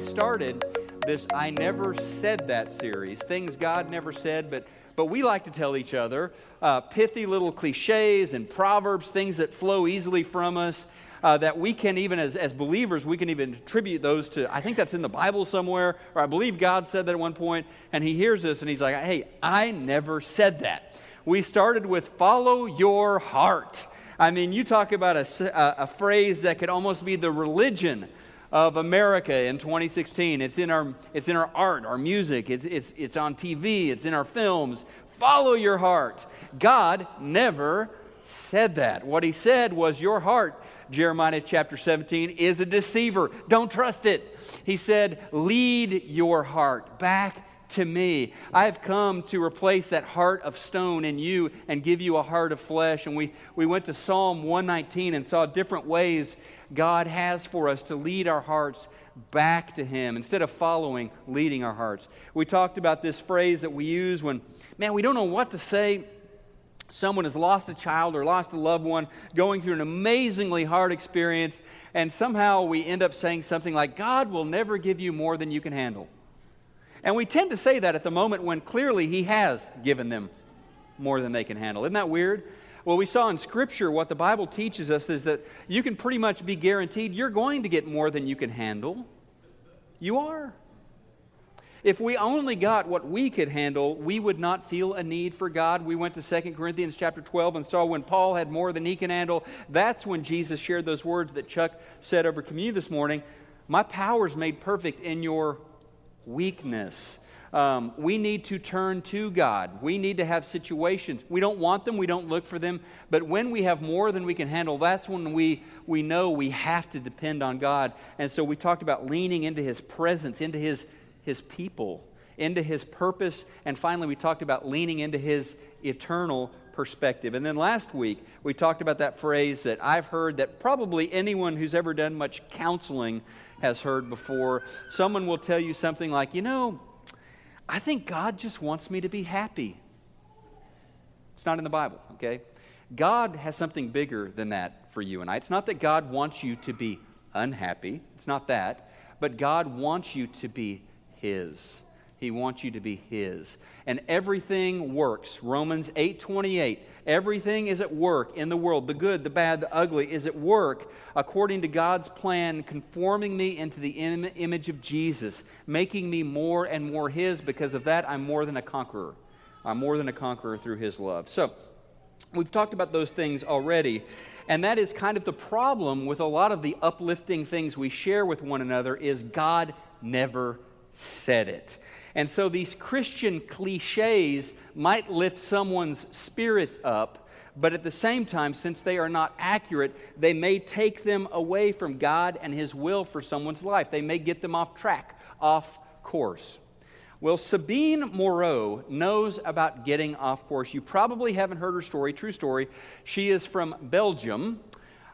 started this I Never Said That series, things God never said, but, but we like to tell each other, uh, pithy little cliches and proverbs, things that flow easily from us. Uh, that we can even as, as believers we can even attribute those to i think that's in the bible somewhere or i believe god said that at one point and he hears this and he's like hey i never said that we started with follow your heart I mean, you talk about a, a, phrase that could almost be the religion of America in 2016. It's in our, it's in our art, our music, it's, it's, it's on TV, it's in our films. Follow your heart. God never said that. What he said was, Your heart, Jeremiah chapter 17, is a deceiver. Don't trust it. He said, Lead your heart back to me. I've come to replace that heart of stone in you and give you a heart of flesh. And we, we went to Psalm 119 and saw different ways God has for us to lead our hearts back to Him instead of following, leading our hearts. We talked about this phrase that we use when, man, we don't know what to say. Someone has lost a child or lost a loved one, going through an amazingly hard experience, and somehow we end up saying something like, God will never give you more than you can handle. And we tend to say that at the moment when clearly He has given them more than they can handle. Isn't that weird? Well, we saw in Scripture what the Bible teaches us is that you can pretty much be guaranteed you're going to get more than you can handle. You are. If we only got what we could handle, we would not feel a need for God. We went to 2 Corinthians chapter 12 and saw when Paul had more than he can handle, that's when Jesus shared those words that Chuck said over communion this morning. My power is made perfect in your weakness. Um, we need to turn to God. We need to have situations. We don't want them, we don't look for them, but when we have more than we can handle, that's when we, we know we have to depend on God. And so we talked about leaning into His presence, into His, his people, into His purpose, and finally we talked about leaning into His eternal perspective. And then last week, we talked about that phrase that I've heard that probably anyone who's ever done much counseling has heard before. Someone will tell you something like, you know, I think God just wants me to be happy. It's not in the Bible, okay? God has something bigger than that for you and I. It's not that God wants you to be unhappy, it's not that, but God wants you to be His. He wants you to be his. And everything works. Romans 8:28. Everything is at work in the world. The good, the bad, the ugly is at work according to God's plan, conforming me into the Im- image of Jesus, making me more and more his. Because of that, I'm more than a conqueror. I'm more than a conqueror through his love. So, we've talked about those things already. And that is kind of the problem with a lot of the uplifting things we share with one another is God never said it. And so these Christian cliches might lift someone's spirits up, but at the same time, since they are not accurate, they may take them away from God and His will for someone's life. They may get them off track, off course. Well, Sabine Moreau knows about getting off course. You probably haven't heard her story, true story. She is from Belgium.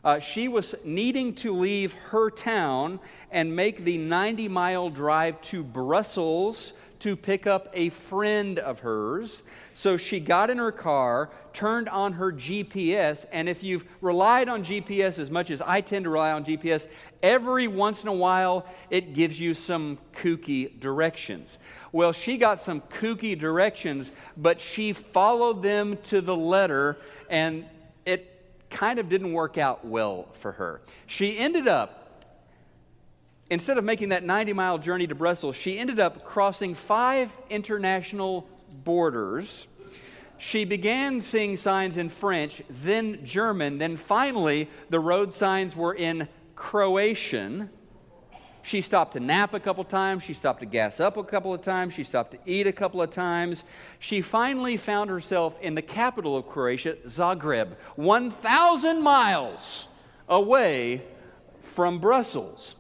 Uh, she was needing to leave her town and make the 90 mile drive to Brussels to pick up a friend of hers. So she got in her car, turned on her GPS, and if you've relied on GPS as much as I tend to rely on GPS, every once in a while it gives you some kooky directions. Well, she got some kooky directions, but she followed them to the letter, and kind of didn't work out well for her. She ended up instead of making that 90 mile journey to Brussels, she ended up crossing five international borders. She began seeing signs in French, then German, then finally the road signs were in Croatian. She stopped to nap a couple times. She stopped to gas up a couple of times. She stopped to eat a couple of times. She finally found herself in the capital of Croatia, Zagreb, 1,000 miles away from Brussels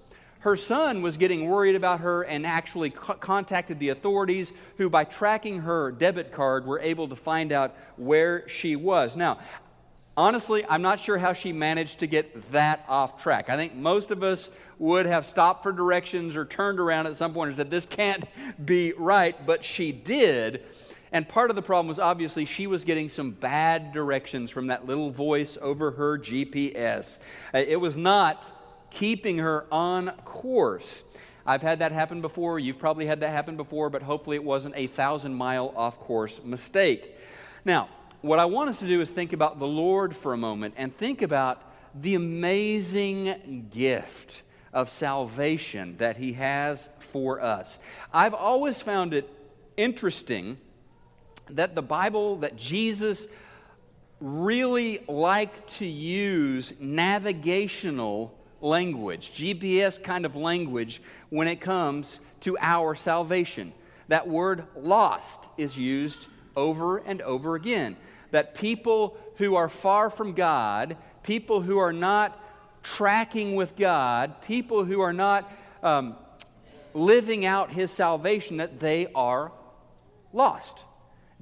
her son was getting worried about her and actually co- contacted the authorities, who, by tracking her debit card, were able to find out where she was. Now, honestly, I'm not sure how she managed to get that off track. I think most of us would have stopped for directions or turned around at some point and said, This can't be right, but she did. And part of the problem was obviously she was getting some bad directions from that little voice over her GPS. Uh, it was not keeping her on course. I've had that happen before. You've probably had that happen before, but hopefully it wasn't a thousand mile off course mistake. Now, what I want us to do is think about the Lord for a moment and think about the amazing gift of salvation that He has for us. I've always found it interesting that the Bible, that Jesus really liked to use navigational language, GPS kind of language, when it comes to our salvation. That word lost is used over and over again. That people who are far from God, people who are not tracking with God, people who are not um, living out his salvation, that they are lost.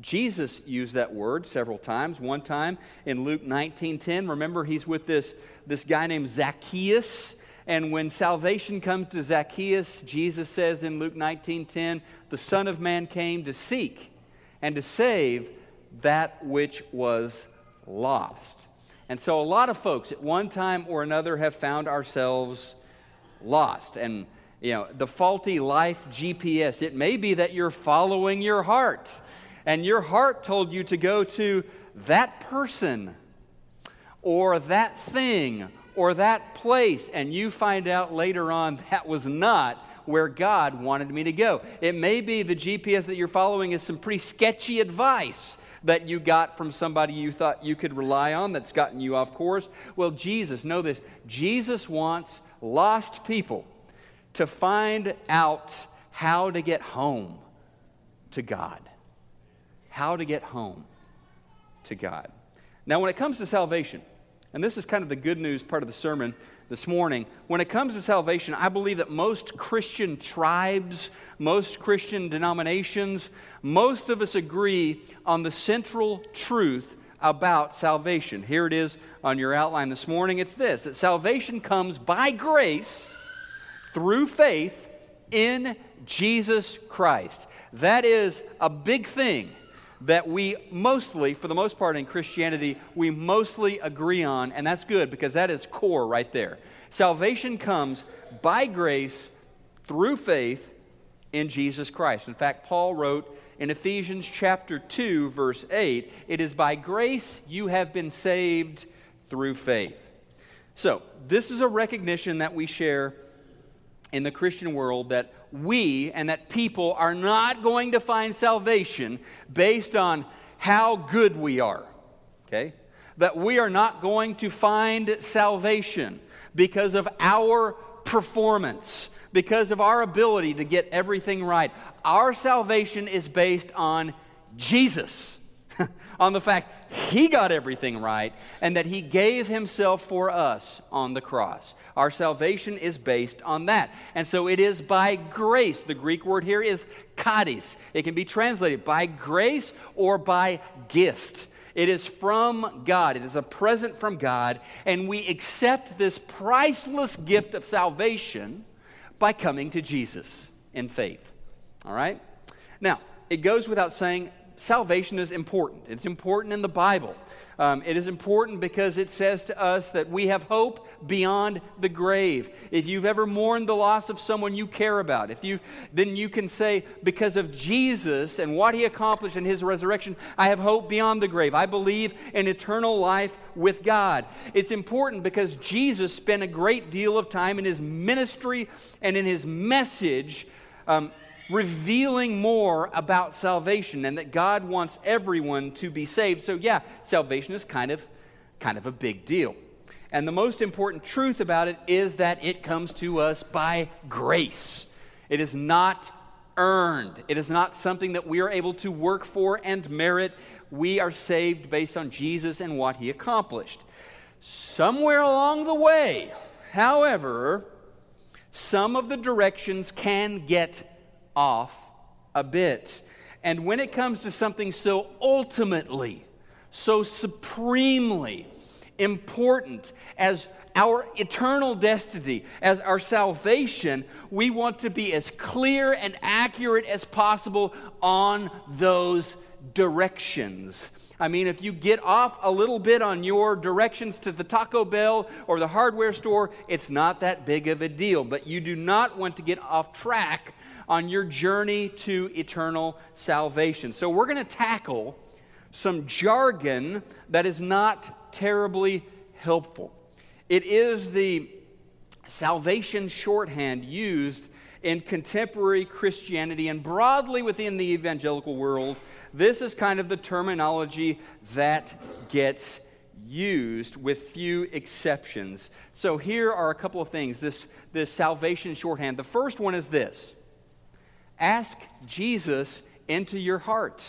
Jesus used that word several times. One time in Luke 19:10, remember he's with this, this guy named Zacchaeus. And when salvation comes to Zacchaeus, Jesus says in Luke 19:10, the Son of Man came to seek and to save that which was lost. And so a lot of folks at one time or another have found ourselves lost. And you know, the faulty life GPS, it may be that you're following your heart and your heart told you to go to that person or that thing or that place, and you find out later on that was not where God wanted me to go. It may be the GPS that you're following is some pretty sketchy advice that you got from somebody you thought you could rely on that's gotten you off course. Well, Jesus, know this Jesus wants lost people to find out how to get home to God. How to get home to God. Now, when it comes to salvation, and this is kind of the good news part of the sermon this morning. When it comes to salvation, I believe that most Christian tribes, most Christian denominations, most of us agree on the central truth about salvation. Here it is on your outline this morning. It's this that salvation comes by grace through faith in Jesus Christ. That is a big thing that we mostly, for the most part in Christianity, we mostly agree on, and that's good because that is core right there. Salvation comes by grace through faith in Jesus Christ. In fact, Paul wrote in Ephesians chapter 2, verse 8, it is by grace you have been saved through faith. So, this is a recognition that we share in the Christian world that we and that people are not going to find salvation based on how good we are. Okay? That we are not going to find salvation because of our performance, because of our ability to get everything right. Our salvation is based on Jesus. on the fact he got everything right and that he gave himself for us on the cross. Our salvation is based on that. And so it is by grace. The Greek word here is charis. It can be translated by grace or by gift. It is from God. It is a present from God. And we accept this priceless gift of salvation by coming to Jesus in faith. All right? Now, it goes without saying salvation is important. It's important in the Bible. Um, it is important because it says to us that we have hope beyond the grave. If you've ever mourned the loss of someone you care about, if you, then you can say, because of Jesus and what he accomplished in his resurrection, I have hope beyond the grave. I believe in eternal life with God. It's important because Jesus spent a great deal of time in his ministry and in his message. Um, revealing more about salvation and that God wants everyone to be saved. So yeah, salvation is kind of kind of a big deal. And the most important truth about it is that it comes to us by grace. It is not earned. It is not something that we are able to work for and merit. We are saved based on Jesus and what he accomplished. Somewhere along the way, however, some of the directions can get off a bit. And when it comes to something so ultimately, so supremely important as our eternal destiny, as our salvation, we want to be as clear and accurate as possible on those directions. I mean, if you get off a little bit on your directions to the Taco Bell or the hardware store, it's not that big of a deal. But you do not want to get off track on your journey to eternal salvation. So, we're going to tackle some jargon that is not terribly helpful. It is the salvation shorthand used in contemporary Christianity and broadly within the evangelical world. This is kind of the terminology that gets used with few exceptions. So here are a couple of things this, this salvation shorthand. The first one is this ask Jesus into your heart,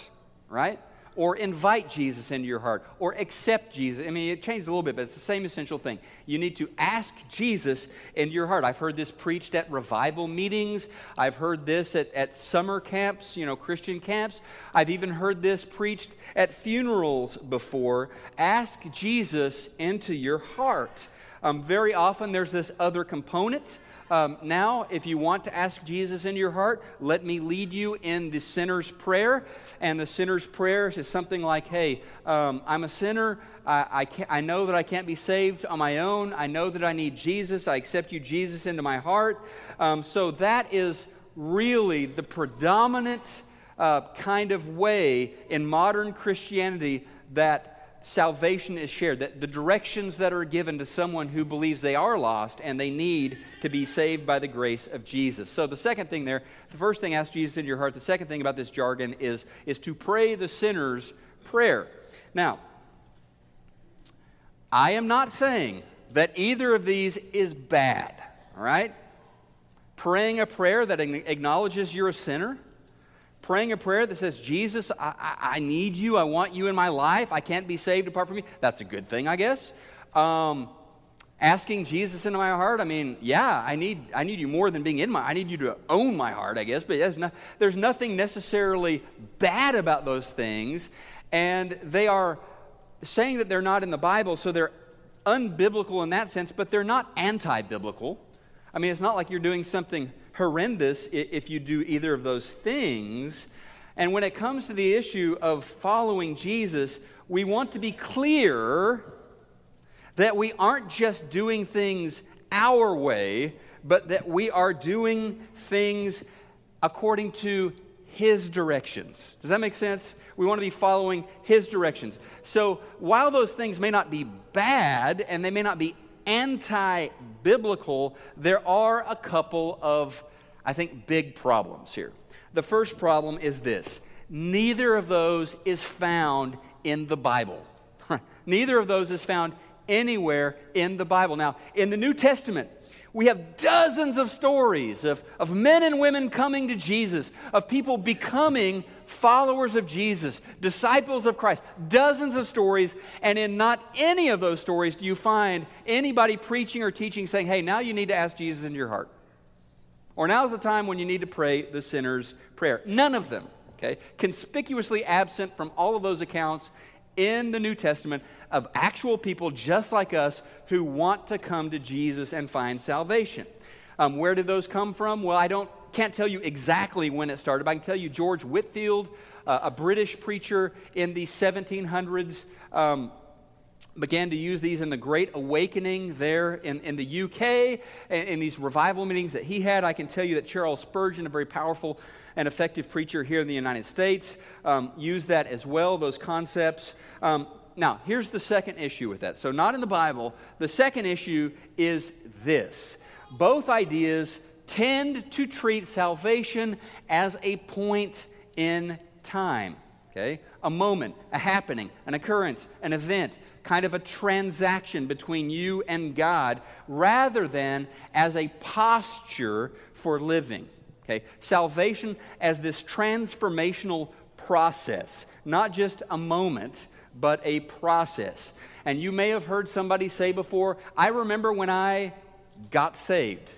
right? or invite Jesus into your heart, or accept Jesus. I mean, it changes a little bit, but it's the same essential thing. You need to ask Jesus into your heart. I've heard this preached at revival meetings. I've heard this at, at summer camps, you know, Christian camps. I've even heard this preached at funerals before. Ask Jesus into your heart. Um, very often there's this other component um, now, if you want to ask Jesus in your heart, let me lead you in the sinner's prayer. And the sinner's prayer is something like, hey, um, I'm a sinner. I, I, can't, I know that I can't be saved on my own. I know that I need Jesus. I accept you, Jesus, into my heart. Um, so that is really the predominant uh, kind of way in modern Christianity that salvation is shared, that the directions that are given to someone who believes they are lost and they need to be saved by the grace of Jesus. So the second thing there, the first thing, ask Jesus in your heart. The second thing about this jargon is, is to pray the sinner's prayer. Now, I am not saying that either of these is bad, all right? Praying a prayer that acknowledges you're a sinner praying a prayer that says, Jesus, I, I, I, need you. I want you in my life. I can't be saved apart from you. That's a good thing, I guess. Um, asking Jesus into my heart, I mean, yeah, I need, I need you more than being in my, I need you to own my heart, I guess. But there's, not, there's nothing necessarily bad about those things. And they are saying that they're not in the Bible, so they're unbiblical in that sense, but they're not anti biblical. I mean, it's not like you're doing something horrendous if you do either of those things. And when it comes to the issue of following Jesus, we want to be clear that we aren't just doing things our way, but that we are doing things according to His directions. Does that make sense? We want to be following His directions. So while those things may not be bad and they may not be anti biblical, there are a couple of, I think, big problems here. The first problem is this neither of those is found in the Bible. neither of those is found anywhere in the Bible. Now, in the New Testament, we have dozens of stories of, of men and women coming to Jesus, of people becoming followers of Jesus, disciples of Christ. Dozens of stories, and in not any of those stories do you find anybody preaching or teaching saying, hey, now you need to ask Jesus into your heart. Or now's the time when you need to pray the sinner's prayer. None of them, okay? Conspicuously absent from all of those accounts in the New Testament of actual people just like us who want to come to Jesus and find salvation. Um, where did those come from? Well, I don't can't tell you exactly when it started, but I can tell you George Whitefield, uh, a British preacher in the 1700s, um, began to use these in the Great Awakening there in, in the UK, in, in these revival meetings that he had. I can tell you that Charles Spurgeon, a very powerful and effective preacher here in the United States, um, used that as well, those concepts. Um, now, here's the second issue with that. So, not in the Bible. The second issue is this both ideas tend to treat salvation as a point in time. Okay? A moment, a happening, an occurrence, an event, kind of a transaction between you and God, rather than as a posture for living. Okay? Salvation as this transformational process, not just a moment, but a process. And you may have heard somebody say before, I remember when I got saved.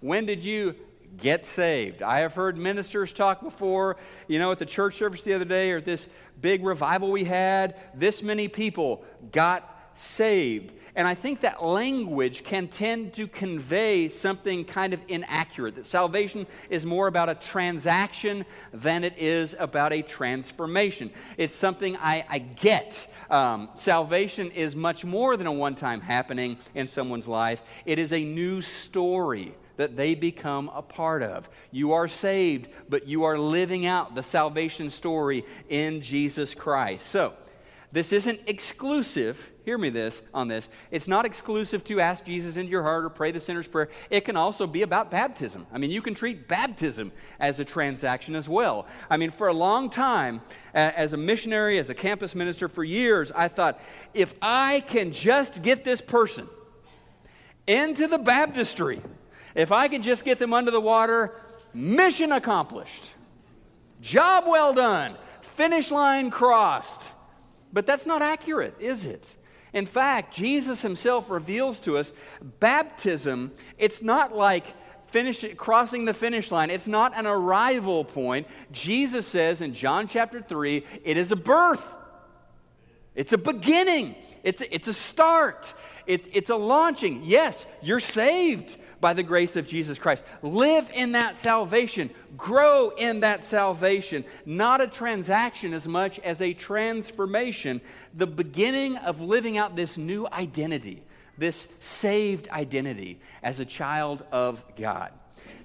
When did you get saved? I have heard ministers talk before, you know, at the church service the other day or this big revival we had, this many people got saved. And I think that language can tend to convey something kind of inaccurate that salvation is more about a transaction than it is about a transformation. It's something I, I get. Um, salvation is much more than a one time happening in someone's life, it is a new story that they become a part of. You are saved, but you are living out the salvation story in Jesus Christ. So, this isn't exclusive, hear me this on this. It's not exclusive to ask Jesus into your heart or pray the sinner's prayer. It can also be about baptism. I mean, you can treat baptism as a transaction as well. I mean, for a long time, as a missionary, as a campus minister, for years, I thought, if I can just get this person into the baptistry, if I can just get them under the water, mission accomplished. Job well done. Finish line crossed. But that's not accurate, is it? In fact, Jesus himself reveals to us baptism, it's not like finish, crossing the finish line. It's not an arrival point. Jesus says in John chapter 3, it is a birth. It's a beginning. It's a, it's a start. It's, it's a launching. Yes, you're saved by the grace of Jesus Christ. Live in that salvation, grow in that salvation. Not a transaction as much as a transformation, the beginning of living out this new identity, this saved identity as a child of God.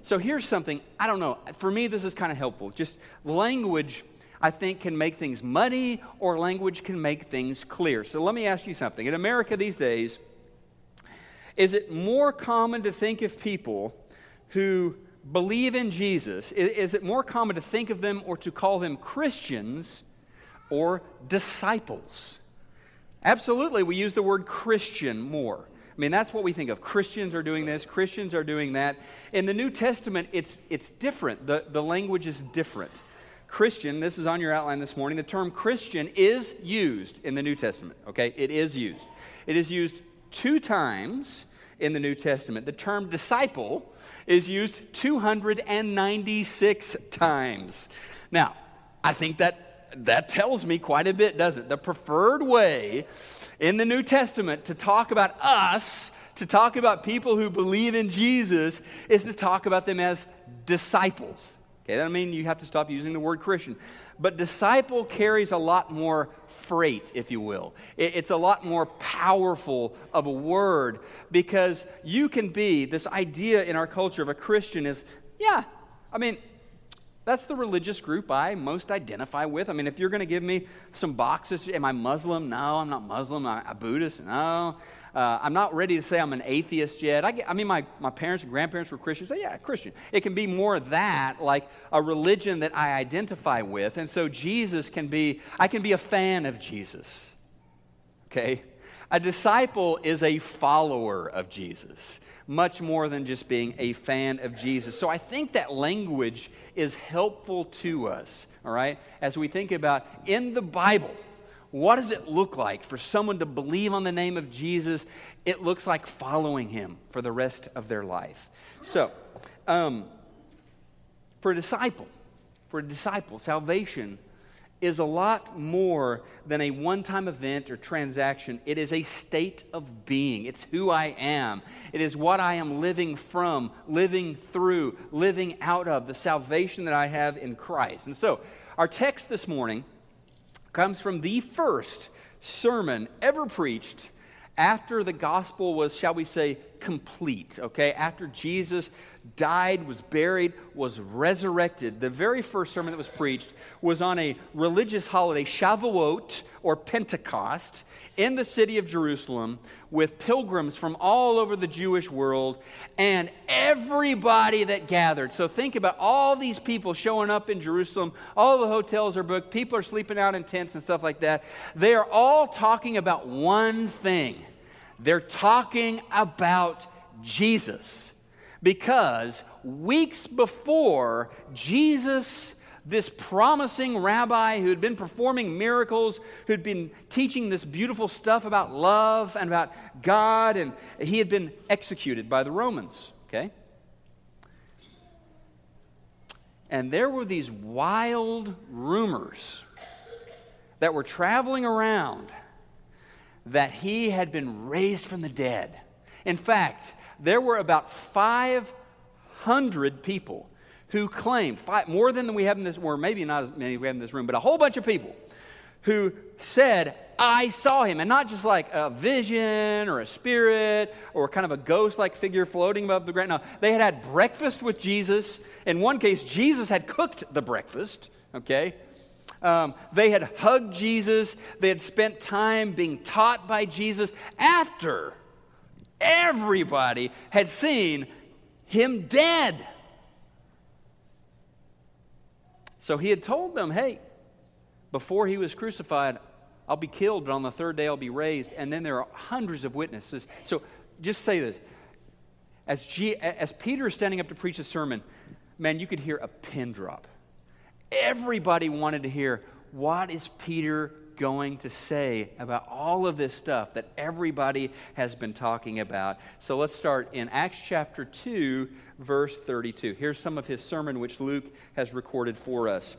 So here's something, I don't know, for me, this is kind of helpful. Just language. I think can make things muddy or language can make things clear. So let me ask you something. In America these days, is it more common to think of people who believe in Jesus? Is it more common to think of them or to call them Christians or disciples? Absolutely, we use the word Christian more. I mean, that's what we think of. Christians are doing this, Christians are doing that. In the New Testament, it's, it's different. The, the language is different. Christian, this is on your outline this morning, the term Christian is used in the New Testament, okay? It is used. It is used two times in the New Testament. The term disciple is used 296 times. Now, I think that that tells me quite a bit, doesn't it? The preferred way in the New Testament to talk about us, to talk about people who believe in Jesus, is to talk about them as disciples. Okay, that doesn't mean you have to stop using the word Christian. But disciple carries a lot more freight, if you will. It's a lot more powerful of a word because you can be, this idea in our culture of a Christian is, yeah, I mean, that's the religious group I most identify with. I mean, if you're going to give me some boxes, am I Muslim? No, I'm not Muslim. I'm a Buddhist? No. Uh, I'm not ready to say I'm an atheist yet. I, get, I mean, my, my parents and grandparents were Christians. So, yeah, Christian. It can be more that, like a religion that I identify with. And so, Jesus can be, I can be a fan of Jesus. Okay? A disciple is a follower of Jesus, much more than just being a fan of Jesus. So I think that language is helpful to us, all right, as we think about in the Bible what does it look like for someone to believe on the name of Jesus? It looks like following him for the rest of their life. So, um, for a disciple, for a disciple, salvation is a lot more than a one time event or transaction. It is a state of being. It's who I am. It is what I am living from, living through, living out of, the salvation that I have in Christ. And so, our text this morning comes from the first sermon ever preached after the gospel was, shall we say, complete, okay? After Jesus died, was buried, was resurrected. The very first sermon that was preached was on a religious holiday, Shavuot or Pentecost, in the city of Jerusalem with pilgrims from all over the Jewish world and everybody that gathered. So think about all these people showing up in Jerusalem. All the hotels are booked, people are sleeping out in tents and stuff like that. They are all talking about one thing. They're talking about Jesus because weeks before, Jesus, this promising rabbi who had been performing miracles, who'd been teaching this beautiful stuff about love and about God, and he had been executed by the Romans, okay? And there were these wild rumors that were traveling around that he had been raised from the dead. In fact, there were about 500 people who claimed, five, more than we have in this, or maybe not as many we have in this room, but a whole bunch of people who said, I saw him. And not just like a vision or a spirit or kind of a ghost like figure floating above the ground. No, they had had breakfast with Jesus. In one case, Jesus had cooked the breakfast, okay? Um, they had hugged Jesus. They had spent time being taught by Jesus after everybody had seen him dead. So he had told them, hey, before he was crucified, I'll be killed, but on the third day I'll be raised. And then there are hundreds of witnesses. So just say this. As, G, as Peter is standing up to preach a sermon, man, you could hear a pin drop. Everybody wanted to hear what is Peter going to say about all of this stuff that everybody has been talking about. So let's start in Acts chapter 2, verse 32. Here's some of his sermon, which Luke has recorded for us.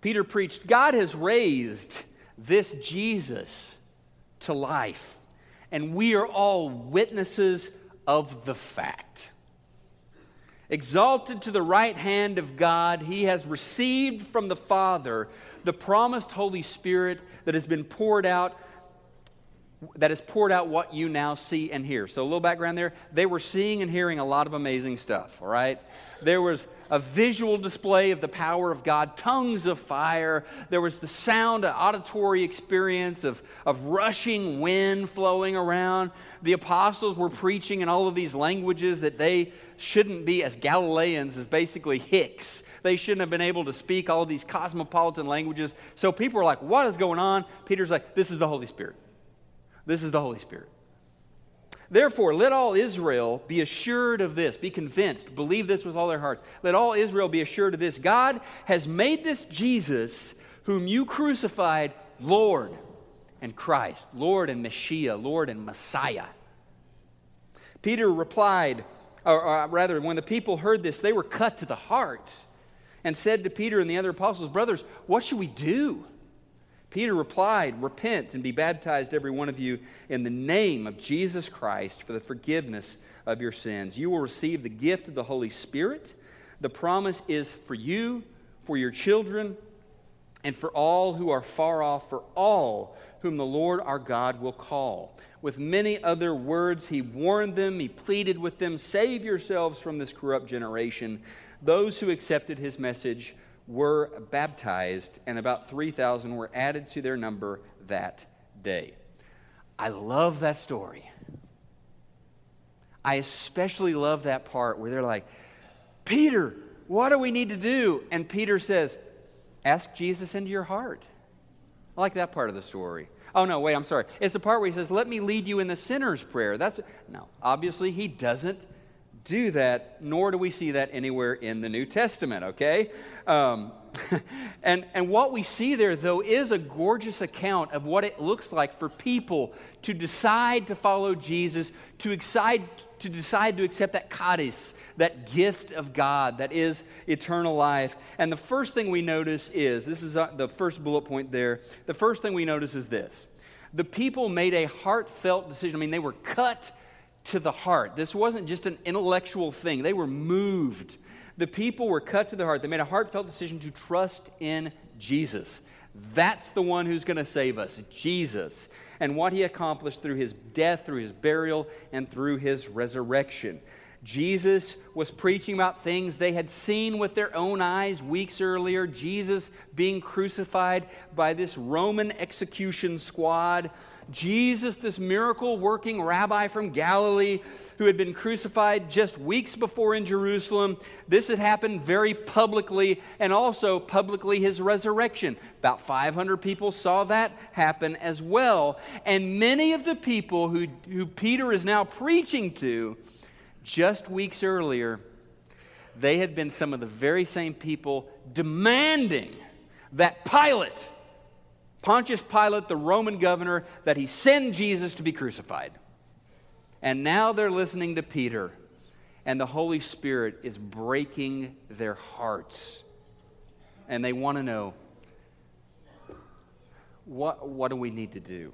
Peter preached, God has raised this Jesus to life, and we are all witnesses of the fact. Exalted to the right hand of God, he has received from the Father the promised Holy Spirit that has been poured out that has poured out what you now see and hear. So, a little background there. They were seeing and hearing a lot of amazing stuff, all right? There was a visual display of the power of God, tongues of fire. There was the sound, an auditory experience of, of rushing wind flowing around. The apostles were preaching in all of these languages that they shouldn't be, as Galileans, as basically Hicks. They shouldn't have been able to speak all these cosmopolitan languages. So people were like, What is going on? Peter's like, This is the Holy Spirit. This is the Holy Spirit. Therefore, let all Israel be assured of this, be convinced, believe this with all their hearts. Let all Israel be assured of this God has made this Jesus, whom you crucified, Lord and Christ, Lord and Messiah, Lord and Messiah. Peter replied, or, or rather, when the people heard this, they were cut to the heart and said to Peter and the other apostles, Brothers, what should we do? Peter replied, Repent and be baptized, every one of you, in the name of Jesus Christ for the forgiveness of your sins. You will receive the gift of the Holy Spirit. The promise is for you, for your children, and for all who are far off, for all whom the Lord our God will call. With many other words, he warned them, he pleaded with them, Save yourselves from this corrupt generation. Those who accepted his message were baptized, and about 3,000 were added to their number that day. I love that story. I especially love that part where they're like, Peter, what do we need to do? And Peter says, Ask Jesus into your heart. I like that part of the story. Oh, no, wait, I'm sorry. It's the part where he says, Let me lead you in the sinner's prayer. That's no, obviously, he doesn't do that, nor do we see that anywhere in the New Testament, okay? Um, and, and what we see there, though, is a gorgeous account of what it looks like for people to decide to follow Jesus, to decide to, decide to accept that charis, that gift of God that is eternal life. And the first thing we notice is this is uh, the first bullet point there. The first thing we notice is this the people made a heartfelt decision. I mean, they were cut to the heart. This wasn't just an intellectual thing, they were moved. The people were cut to the heart. They made a heartfelt decision to trust in Jesus. That's the one who's going to save us, Jesus, and what he accomplished through his death, through his burial, and through his resurrection. Jesus was preaching about things they had seen with their own eyes weeks earlier. Jesus being crucified by this Roman execution squad. Jesus, this miracle working rabbi from Galilee who had been crucified just weeks before in Jerusalem. This had happened very publicly, and also publicly his resurrection. About 500 people saw that happen as well. And many of the people who, who Peter is now preaching to just weeks earlier, they had been some of the very same people demanding that Pilate, Pontius Pilate, the Roman governor, that he send Jesus to be crucified. And now they're listening to Peter, and the Holy Spirit is breaking their hearts. And they want to know what, what do we need to do?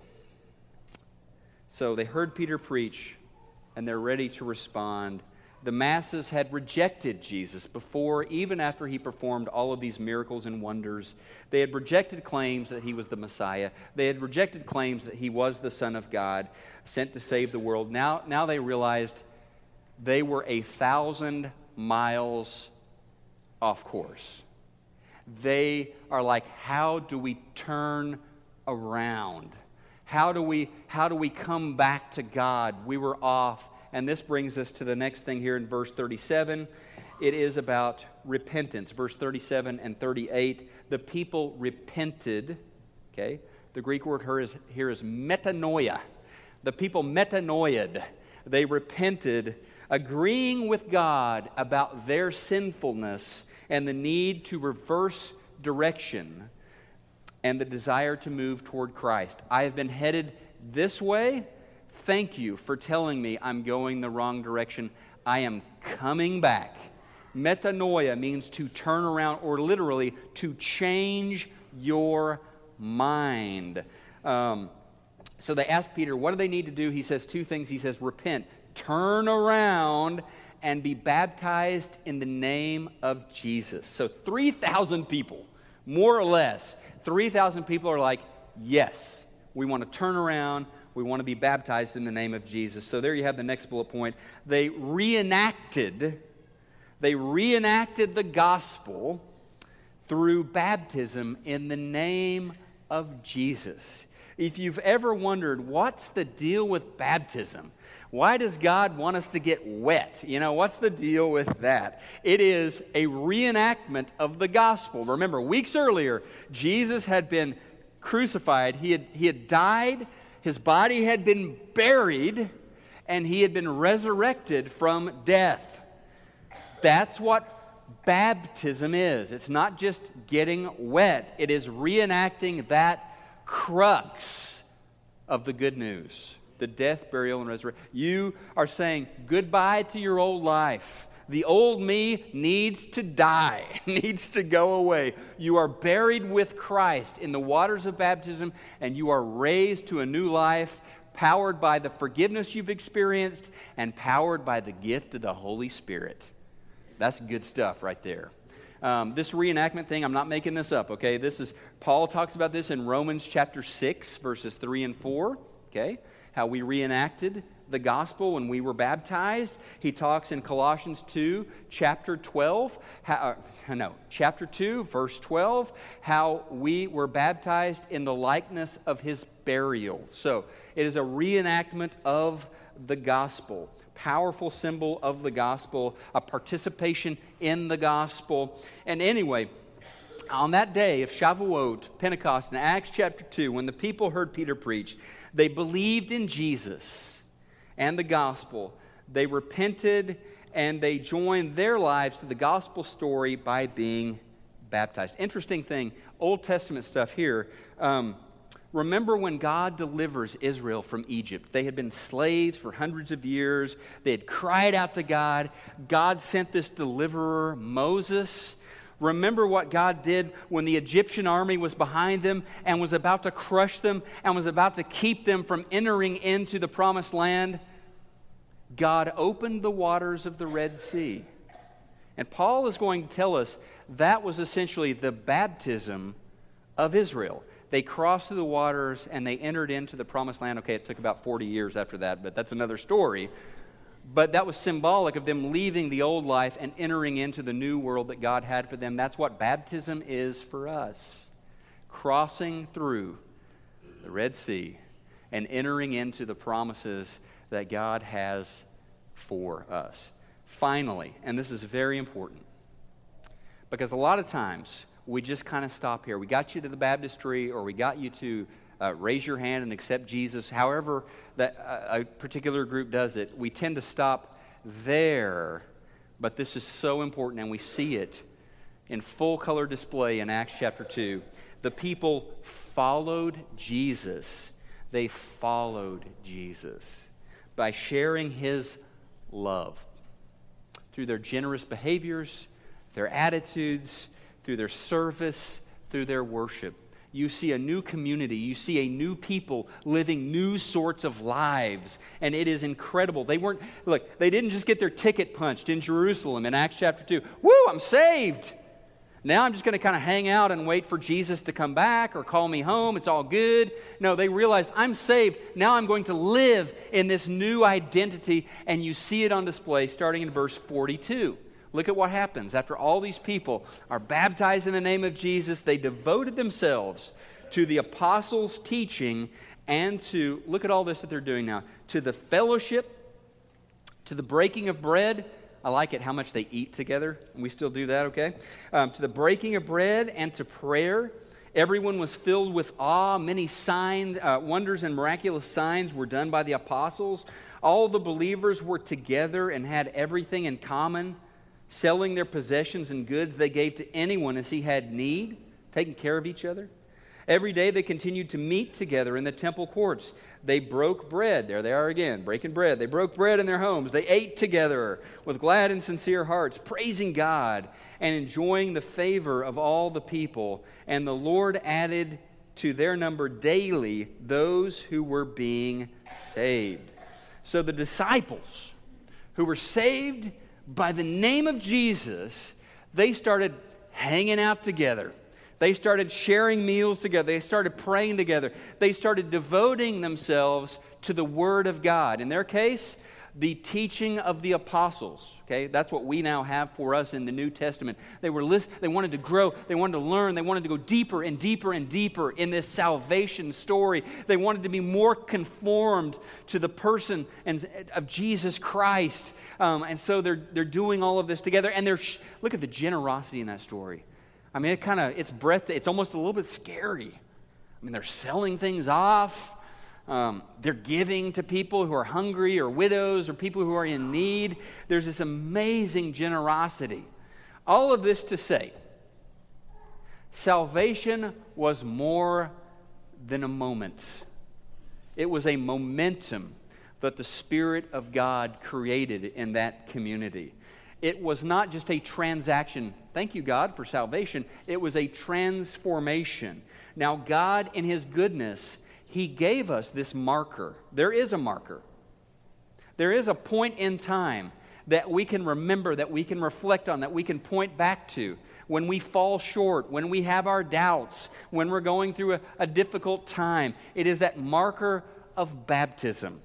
So they heard Peter preach, and they're ready to respond. The masses had rejected Jesus before, even after he performed all of these miracles and wonders. They had rejected claims that he was the Messiah. They had rejected claims that he was the Son of God, sent to save the world. Now, now they realized they were a thousand miles off course. They are like, how do we turn around? How do we, how do we come back to God? We were off and this brings us to the next thing here in verse 37. It is about repentance. Verse 37 and 38. The people repented. Okay? The Greek word here is, here is metanoia. The people metanoiad. They repented, agreeing with God about their sinfulness and the need to reverse direction and the desire to move toward Christ. I have been headed this way Thank you for telling me I'm going the wrong direction. I am coming back. Metanoia means to turn around, or literally to change your mind. Um, so they ask Peter, what do they need to do? He says two things. He says, repent, turn around, and be baptized in the name of Jesus. So 3,000 people, more or less, 3,000 people are like, yes, we want to turn around we want to be baptized in the name of Jesus. So there you have the next bullet point. They reenacted they reenacted the gospel through baptism in the name of Jesus. If you've ever wondered what's the deal with baptism? Why does God want us to get wet? You know, what's the deal with that? It is a reenactment of the gospel. Remember, weeks earlier, Jesus had been crucified, he had, he had died his body had been buried and he had been resurrected from death. That's what baptism is. It's not just getting wet, it is reenacting that crux of the good news the death, burial, and resurrection. You are saying goodbye to your old life. The old me needs to die, needs to go away. You are buried with Christ in the waters of baptism, and you are raised to a new life, powered by the forgiveness you've experienced and powered by the gift of the Holy Spirit. That's good stuff right there. Um, this reenactment thing, I'm not making this up, okay? This is, Paul talks about this in Romans chapter 6, verses 3 and 4, okay? How we reenacted the gospel when we were baptized. He talks in Colossians 2, chapter 12, how, uh, no, chapter 2, verse 12, how we were baptized in the likeness of his burial. So it is a reenactment of the gospel, powerful symbol of the gospel, a participation in the gospel. And anyway, on that day of Shavuot, Pentecost, in Acts chapter 2, when the people heard Peter preach, they believed in Jesus and the gospel. They repented and they joined their lives to the gospel story by being baptized. Interesting thing, Old Testament stuff here. Um, remember when God delivers Israel from Egypt? They had been slaves for hundreds of years, they had cried out to God. God sent this deliverer, Moses. Remember what God did when the Egyptian army was behind them and was about to crush them and was about to keep them from entering into the promised land? God opened the waters of the Red Sea. And Paul is going to tell us that was essentially the baptism of Israel. They crossed through the waters and they entered into the promised land. Okay, it took about 40 years after that, but that's another story. But that was symbolic of them leaving the old life and entering into the new world that God had for them. That's what baptism is for us crossing through the Red Sea and entering into the promises that God has for us. Finally, and this is very important, because a lot of times we just kind of stop here. We got you to the baptistry, or we got you to uh, raise your hand and accept Jesus. However, that uh, a particular group does it, we tend to stop there. But this is so important, and we see it in full color display in Acts chapter 2. The people followed Jesus. They followed Jesus by sharing his love through their generous behaviors, their attitudes, through their service, through their worship. You see a new community. You see a new people living new sorts of lives. And it is incredible. They weren't, look, they didn't just get their ticket punched in Jerusalem in Acts chapter 2. Woo, I'm saved. Now I'm just going to kind of hang out and wait for Jesus to come back or call me home. It's all good. No, they realized I'm saved. Now I'm going to live in this new identity. And you see it on display starting in verse 42. Look at what happens. After all these people are baptized in the name of Jesus, they devoted themselves to the apostles' teaching and to, look at all this that they're doing now, to the fellowship, to the breaking of bread. I like it how much they eat together. We still do that, okay? Um, to the breaking of bread and to prayer. Everyone was filled with awe. Many signs, uh, wonders, and miraculous signs were done by the apostles. All the believers were together and had everything in common selling their possessions and goods they gave to anyone as he had need, taking care of each other. Every day they continued to meet together in the temple courts. They broke bread. There they are again, breaking bread. They broke bread in their homes. They ate together with glad and sincere hearts, praising God and enjoying the favor of all the people. And the Lord added to their number daily those who were being saved. So the disciples who were saved by the name of Jesus, they started hanging out together. They started sharing meals together. They started praying together. They started devoting themselves to the Word of God. In their case, the teaching of the apostles. Okay, that's what we now have for us in the New Testament. They were list- they wanted to grow, they wanted to learn, they wanted to go deeper and deeper and deeper in this salvation story. They wanted to be more conformed to the person and, of Jesus Christ. Um, and so they're, they're doing all of this together. And they're sh- look at the generosity in that story. I mean, it kind of it's breath. It's almost a little bit scary. I mean, they're selling things off. Um, they're giving to people who are hungry or widows or people who are in need. There's this amazing generosity. All of this to say, salvation was more than a moment, it was a momentum that the Spirit of God created in that community. It was not just a transaction. Thank you, God, for salvation. It was a transformation. Now, God, in His goodness, he gave us this marker. There is a marker. There is a point in time that we can remember, that we can reflect on, that we can point back to when we fall short, when we have our doubts, when we're going through a, a difficult time. It is that marker of baptism.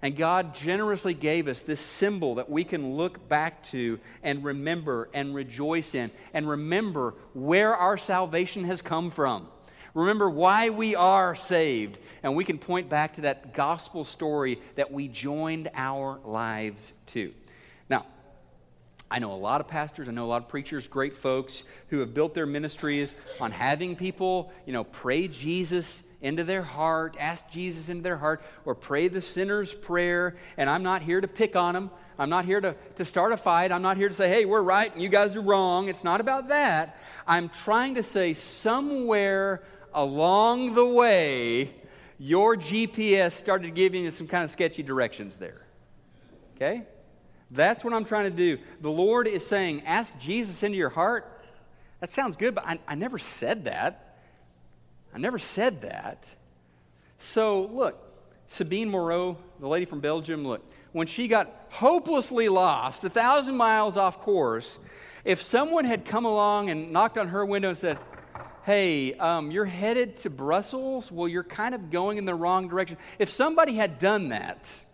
And God generously gave us this symbol that we can look back to and remember and rejoice in and remember where our salvation has come from remember why we are saved, and we can point back to that gospel story that we joined our lives to. Now, I know a lot of pastors, I know a lot of preachers, great folks who have built their ministries on having people, you know, pray Jesus into their heart, ask Jesus into their heart, or pray the sinner's prayer. And I'm not here to pick on them. I'm not here to, to start a fight. I'm not here to say, hey, we're right and you guys are wrong. It's not about that. I'm trying to say somewhere along the way, your GPS started giving you some kind of sketchy directions there. Okay? That's what I'm trying to do. The Lord is saying, ask Jesus into your heart. That sounds good, but I, I never said that. I never said that. So, look, Sabine Moreau, the lady from Belgium, look, when she got hopelessly lost, a thousand miles off course, if someone had come along and knocked on her window and said, hey, um, you're headed to Brussels? Well, you're kind of going in the wrong direction. If somebody had done that,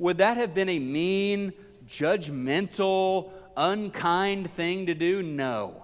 would that have been a mean, judgmental, unkind thing to do? No.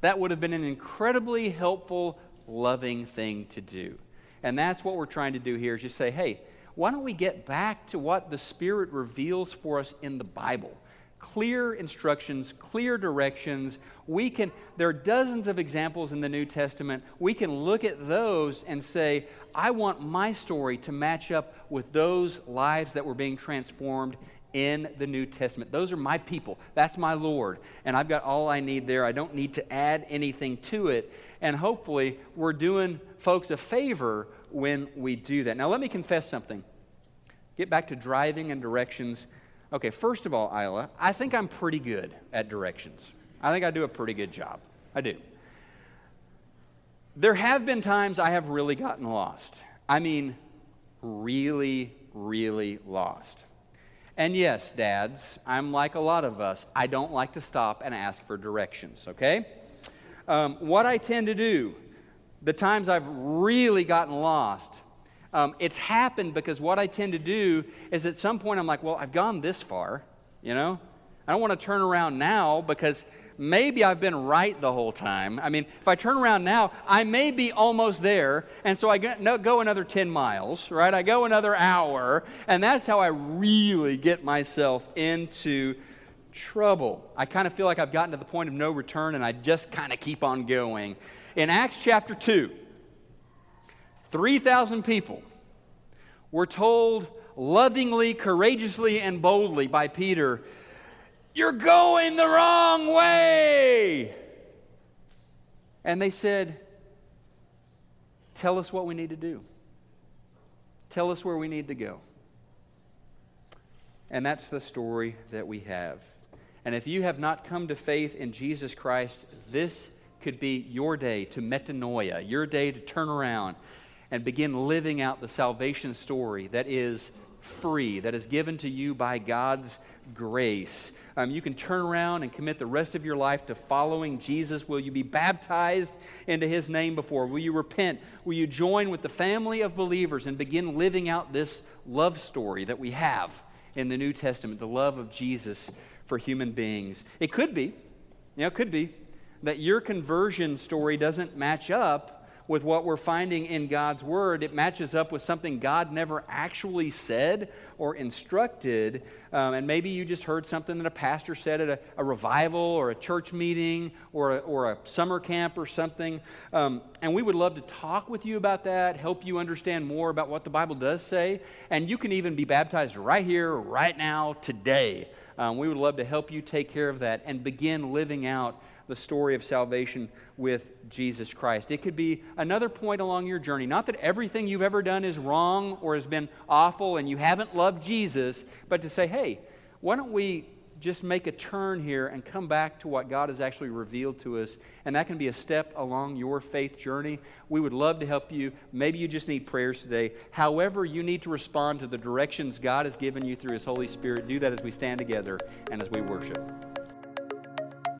That would have been an incredibly helpful, loving thing to do. And that's what we're trying to do here is just say, hey, why don't we get back to what the Spirit reveals for us in the Bible? Clear instructions, clear directions. We can, there are dozens of examples in the New Testament. We can look at those and say, I want my story to match up with those lives that were being transformed in the New Testament. Those are my people. That's my Lord. And I've got all I need there. I don't need to add anything to it. And hopefully, we're doing folks a favor when we do that. Now, let me confess something. Get back to driving and directions. Okay, first of all, Isla, I think I'm pretty good at directions. I think I do a pretty good job. I do. there have been times I have really gotten lost. I mean, really, really lost. And yes, dads, I'm like a lot of us. I don't like to stop and ask for directions, okay? Um, what I tend to do, the times I've really gotten lost, um, it's happened because what I tend to do is at some point I'm like, well, I've gone this far, you know? I don't want to turn around now because maybe I've been right the whole time. I mean, if I turn around now, I may be almost there. And so I go another 10 miles, right? I go another hour. And that's how I really get myself into trouble. I kind of feel like I've gotten to the point of no return and I just kind of keep on going. In Acts chapter 2, 3,000 people were told lovingly, courageously, and boldly by Peter you're going the wrong way. And they said, Tell us what we need to do. Tell us where we need to go. And that's the story that we have. And if you have not come to faith in Jesus Christ, this could be your day to metanoia, your day to turn around and begin living out the salvation story that is free, that is given to you by God's grace. Um, you can turn around and commit the rest of your life to following Jesus. Will you be baptized into his name before? Will you repent? Will you join with the family of believers and begin living out this love story that we have in the New Testament, the love of Jesus for human beings? It could be, you know, it could be that your conversion story doesn't match up with what we're finding in God's Word. It matches up with something God never actually said or instructed. Um, and maybe you just heard something that a pastor said at a, a revival or a church meeting or a, or a summer camp or something. Um, and we would love to talk with you about that, help you understand more about what the Bible does say. And you can even be baptized right here, right now, today. Um, we would love to help you take care of that and begin living out the story of salvation with Jesus Christ. It could be another point along your journey. Not that everything you've ever done is wrong or has been awful and you haven't loved Jesus, but to say, hey, why don't we just make a turn here and come back to what God has actually revealed to us. And that can be a step along your faith journey. We would love to help you. Maybe you just need prayers today. However, you need to respond to the directions God has given you through His Holy Spirit. Do that as we stand together and as we worship.